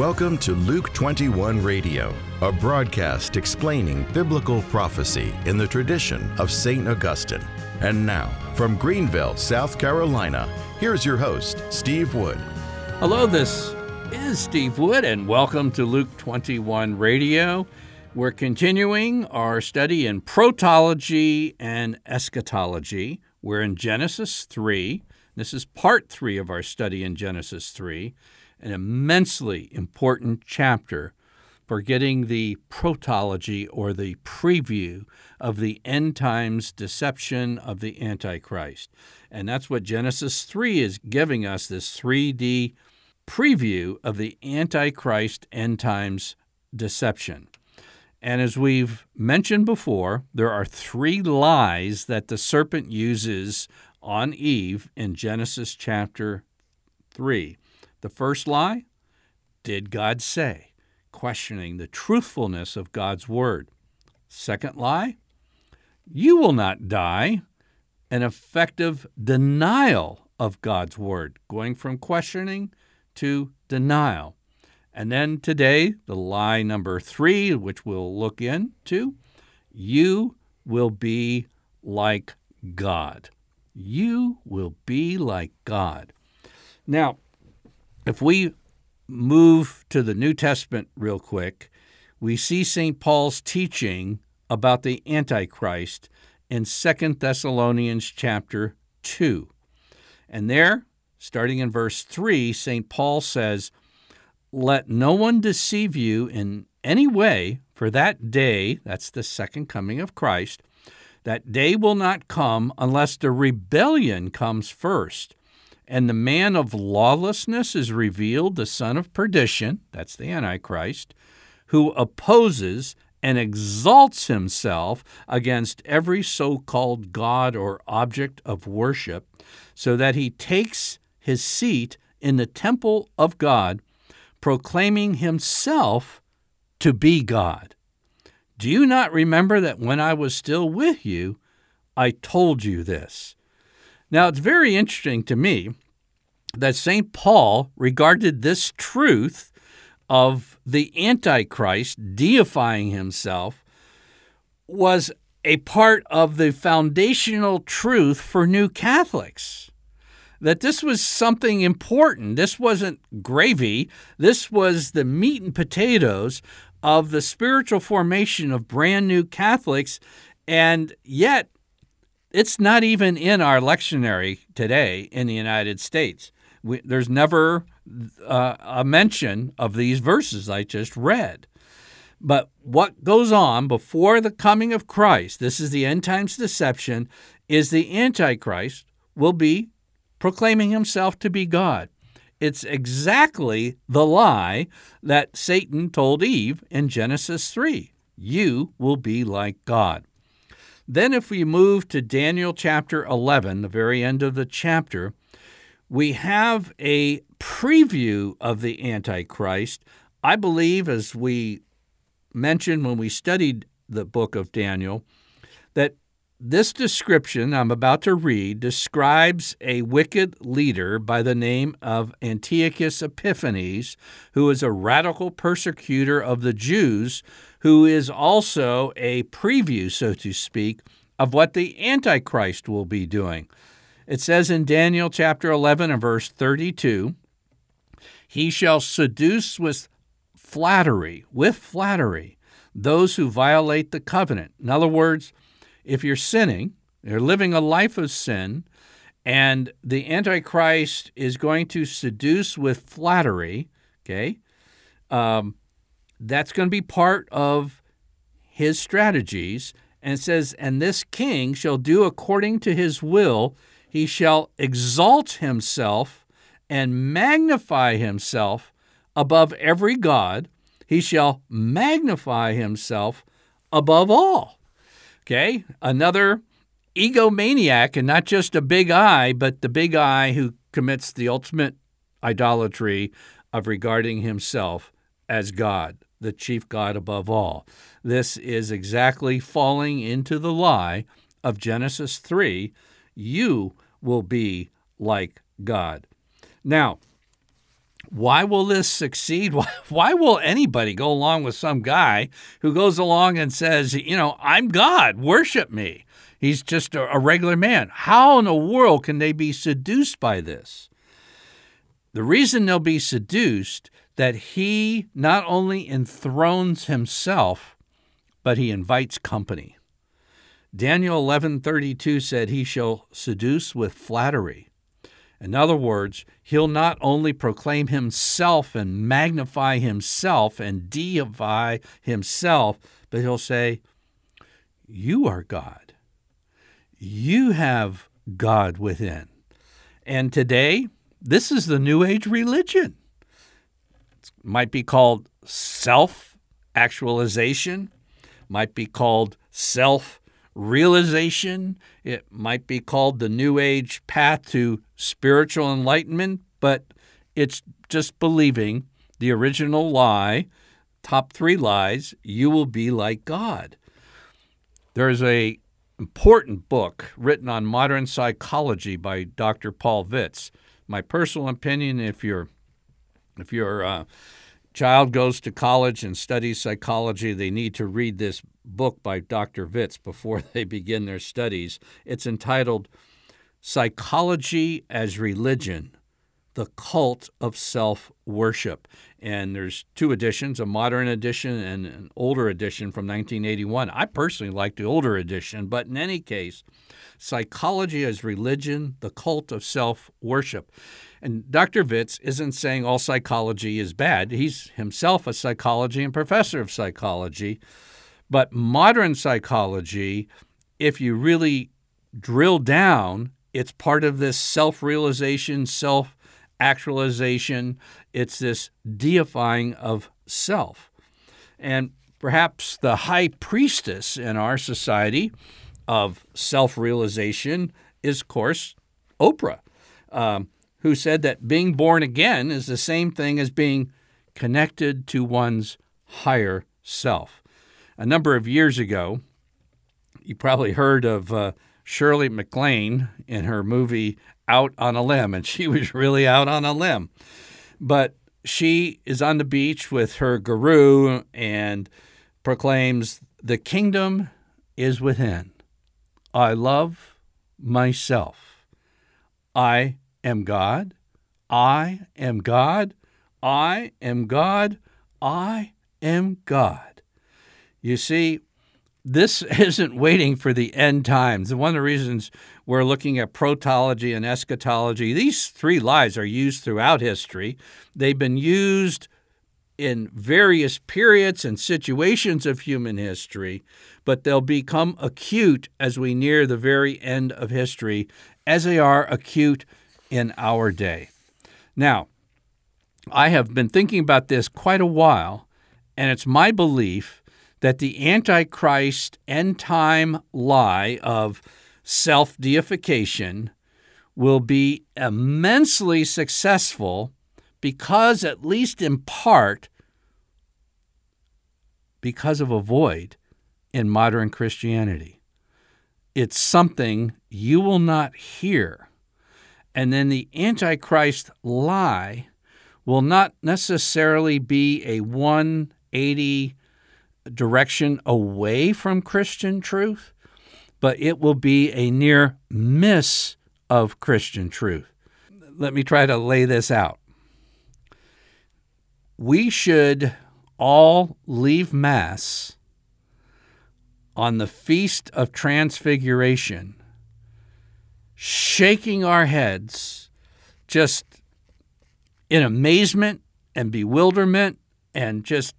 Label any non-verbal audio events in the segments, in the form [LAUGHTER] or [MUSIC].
Welcome to Luke 21 Radio, a broadcast explaining biblical prophecy in the tradition of St. Augustine. And now, from Greenville, South Carolina, here's your host, Steve Wood. Hello, this is Steve Wood, and welcome to Luke 21 Radio. We're continuing our study in protology and eschatology. We're in Genesis 3. This is part three of our study in Genesis 3 an immensely important chapter for getting the protology or the preview of the end times deception of the Antichrist. And that's what Genesis 3 is giving us this 3D preview of the Antichrist end times deception. And as we've mentioned before, there are three lies that the serpent uses on Eve in Genesis chapter 3. The first lie Did God say? Questioning the truthfulness of God's word. Second lie You will not die. An effective denial of God's word, going from questioning to denial. And then today, the lie number three, which we'll look into you will be like God. You will be like God. Now, if we move to the New Testament real quick, we see St. Paul's teaching about the Antichrist in 2 Thessalonians chapter 2. And there, starting in verse 3, St. Paul says, Let no one deceive you in any way, for that day, that's the second coming of Christ, that day will not come unless the rebellion comes first and the man of lawlessness is revealed, the son of perdition, that's the Antichrist, who opposes and exalts himself against every so called God or object of worship, so that he takes his seat in the temple of God, proclaiming himself to be God. Do you not remember that when I was still with you, I told you this? Now, it's very interesting to me that St. Paul regarded this truth of the Antichrist deifying himself was a part of the foundational truth for new Catholics. That this was something important. This wasn't gravy. This was the meat and potatoes of the spiritual formation of brand new Catholics. And yet, it's not even in our lectionary today in the United States. We, there's never uh, a mention of these verses I just read. But what goes on before the coming of Christ, this is the end times deception, is the Antichrist will be proclaiming himself to be God. It's exactly the lie that Satan told Eve in Genesis 3 You will be like God. Then, if we move to Daniel chapter 11, the very end of the chapter, we have a preview of the Antichrist. I believe, as we mentioned when we studied the book of Daniel, that this description I'm about to read describes a wicked leader by the name of Antiochus Epiphanes, who is a radical persecutor of the Jews, who is also a preview, so to speak, of what the Antichrist will be doing. It says in Daniel chapter 11 and verse 32 He shall seduce with flattery, with flattery, those who violate the covenant. In other words, if you're sinning, you're living a life of sin, and the Antichrist is going to seduce with flattery, okay, um, that's going to be part of his strategies. And says, And this king shall do according to his will he shall exalt himself and magnify himself above every God. He shall magnify himself above all. Okay, another egomaniac, and not just a big I, but the big I who commits the ultimate idolatry of regarding himself as God, the chief God above all. This is exactly falling into the lie of Genesis 3 you will be like God. Now, why will this succeed? [LAUGHS] Why, why will anybody go along with some guy who goes along and says, you know, I'm God, worship me? He's just a, a regular man. How in the world can they be seduced by this? The reason they'll be seduced that he not only enthrones himself, but he invites company. Daniel 11:32 said he shall seduce with flattery. In other words, he'll not only proclaim himself and magnify himself and deify himself, but he'll say, You are God. You have God within. And today, this is the New Age religion. It might be called self actualization, might be called self realization. It might be called the New Age path to spiritual enlightenment, but it's just believing the original lie, top three lies, you will be like God. There's a important book written on modern psychology by Dr. Paul Vitz. My personal opinion, if your if your uh, child goes to college and studies psychology, they need to read this book by Dr. Vitz before [LAUGHS] they begin their studies. It's entitled Psychology as Religion The Cult of Self Worship. And there's two editions, a modern edition and an older edition from 1981. I personally like the older edition, but in any case, Psychology as Religion The Cult of Self Worship. And Dr. Vitz isn't saying all psychology is bad. He's himself a psychology and professor of psychology. But modern psychology, if you really drill down, it's part of this self realization, self actualization. It's this deifying of self. And perhaps the high priestess in our society of self realization is, of course, Oprah, um, who said that being born again is the same thing as being connected to one's higher self a number of years ago, you probably heard of uh, Shirley MacLaine in her movie Out on a Limb, and she [LAUGHS] was really out on a limb. But she is on the beach with her guru and proclaims, The kingdom is within. I love myself. I am God. I am God. I am God. I am God. You see, this [LAUGHS] isn't waiting for the end times. One of the reasons we're looking at protology and eschatology, these three lies are used throughout history. They've been used in various periods and situations of human history, but they'll become acute as we near the very end of history, as they are acute in our day. Now, I have been thinking about this quite a while, and it's my belief that the Antichrist end time lie of self deification will be immensely successful because, at least in part, because of a void in modern Christianity. It's something you will not hear. And then the Antichrist lie will not necessarily be a 180 direction away from Christian truth, but it will be a near miss of Christian truth. Let me try to lay this out. We should all leave Mass on the Feast of Transfiguration, shaking our heads just in amazement and bewilderment and just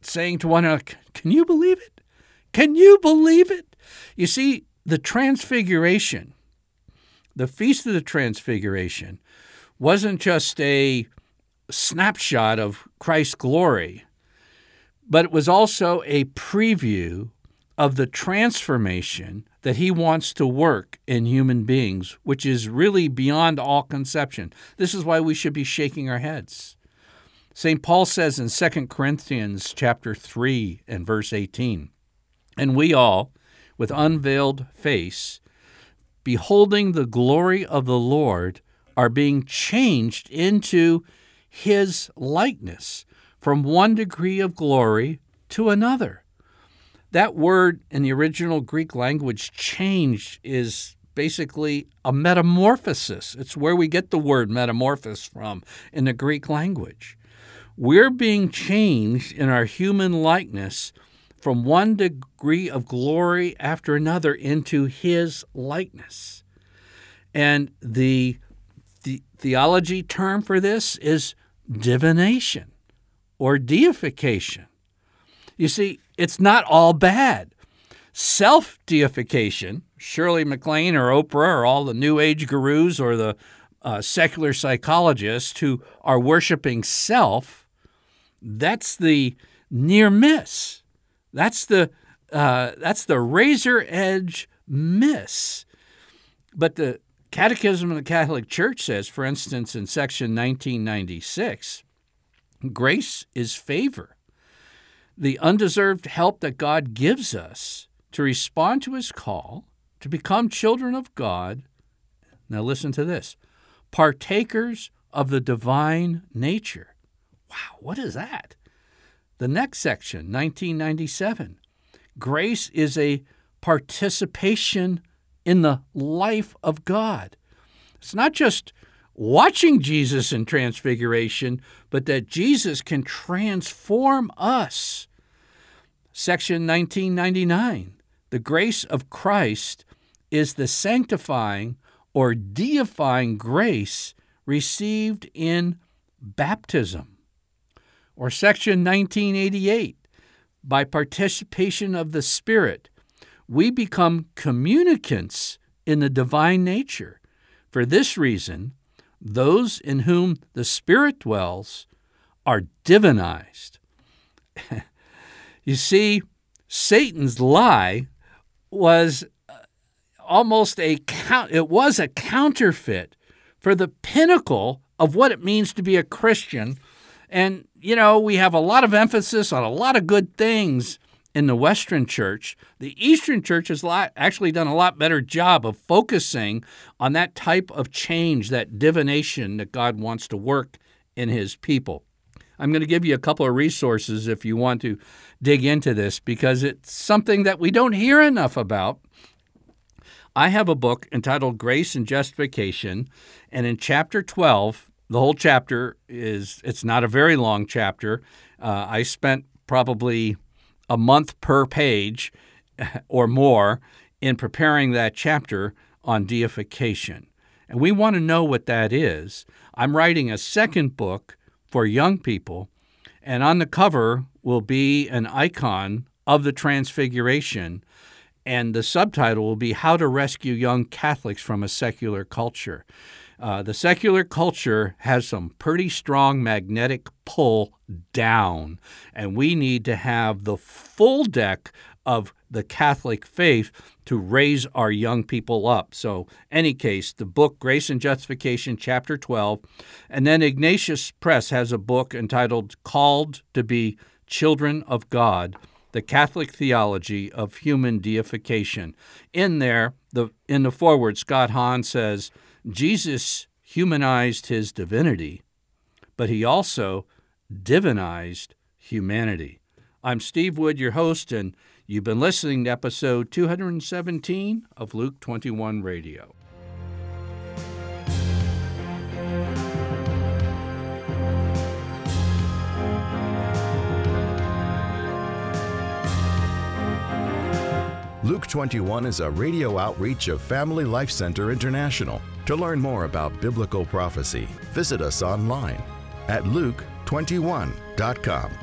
saying to one another, Can you believe it? Can you believe it? You see, the Transfiguration, the Feast of the Transfiguration, wasn't just a snapshot of Christ's glory, but it was also a preview of the transformation that he wants to work in human beings, which is really beyond all conception. This is why we should be shaking our heads. St. Paul says in 2 Corinthians chapter 3 and verse 18, And we all, with unveiled face, beholding the glory of the Lord, are being changed into his likeness from one degree of glory to another. That word in the original Greek language, changed, is basically a metamorphosis. It's where we get the word metamorphosis from in the Greek language. We're being changed in our human likeness from one degree of glory after another into his likeness. And the, the theology term for this is divination or deification. You see, it's not all bad. Self deification, Shirley MacLaine or Oprah or all the New Age gurus or the uh, secular psychologists who are worshiping self, that's the near miss. That's the uh, that's the razor edge miss. But the Catechism of the Catholic Church says, for instance, in section 1996, grace is favor, the undeserved help that God gives us to respond to his call to become children of God. Now, listen to this partakers of the divine nature. Wow, what is that? The next section, 1997, grace is a participation in the life of God. It's not just watching Jesus in transfiguration, but that Jesus can transform us. Section 1999 The grace of Christ is the sanctifying or deifying grace received in baptism or Section 1988, by participation of the Spirit, we become communicants in the divine nature. For this reason, those in whom the Spirit dwells are divinized. [LAUGHS] you see, Satan's lie was uh, almost a it was a counterfeit for the pinnacle of what it means to be a Christian and, you know, we have a lot of emphasis on a lot of good things in the Western church. The Eastern church has actually done a lot better job of focusing on that type of change, that divination that God wants to work in his people. I'm going to give you a couple of resources if you want to dig into this because it's something that we don't hear enough about. I have a book entitled Grace and Justification, and in chapter 12, the whole chapter is it's not a very long chapter. Uh, I spent probably a month per page [LAUGHS] or more in preparing that chapter on deification. And we want to know what that is. I'm writing a second book for young people, and on the cover will be an icon of the Transfiguration, and the subtitle will be How to Rescue Young Catholics from a Secular Culture. Uh, the secular culture has some pretty strong magnetic pull down, and we need to have the full deck of the Catholic faith to raise our young people up. So, any case, the book Grace and Justification, chapter 12, and then Ignatius Press has a book entitled Called to be Children of God. The Catholic Theology of Human Deification. In there, the in the foreword, Scott Hahn says, Jesus humanized his divinity, but he also divinized humanity. I'm Steve Wood, your host, and you've been listening to episode 217 of Luke 21 Radio. Luke 21 is a radio outreach of Family Life Center International. To learn more about biblical prophecy, visit us online at luke21.com.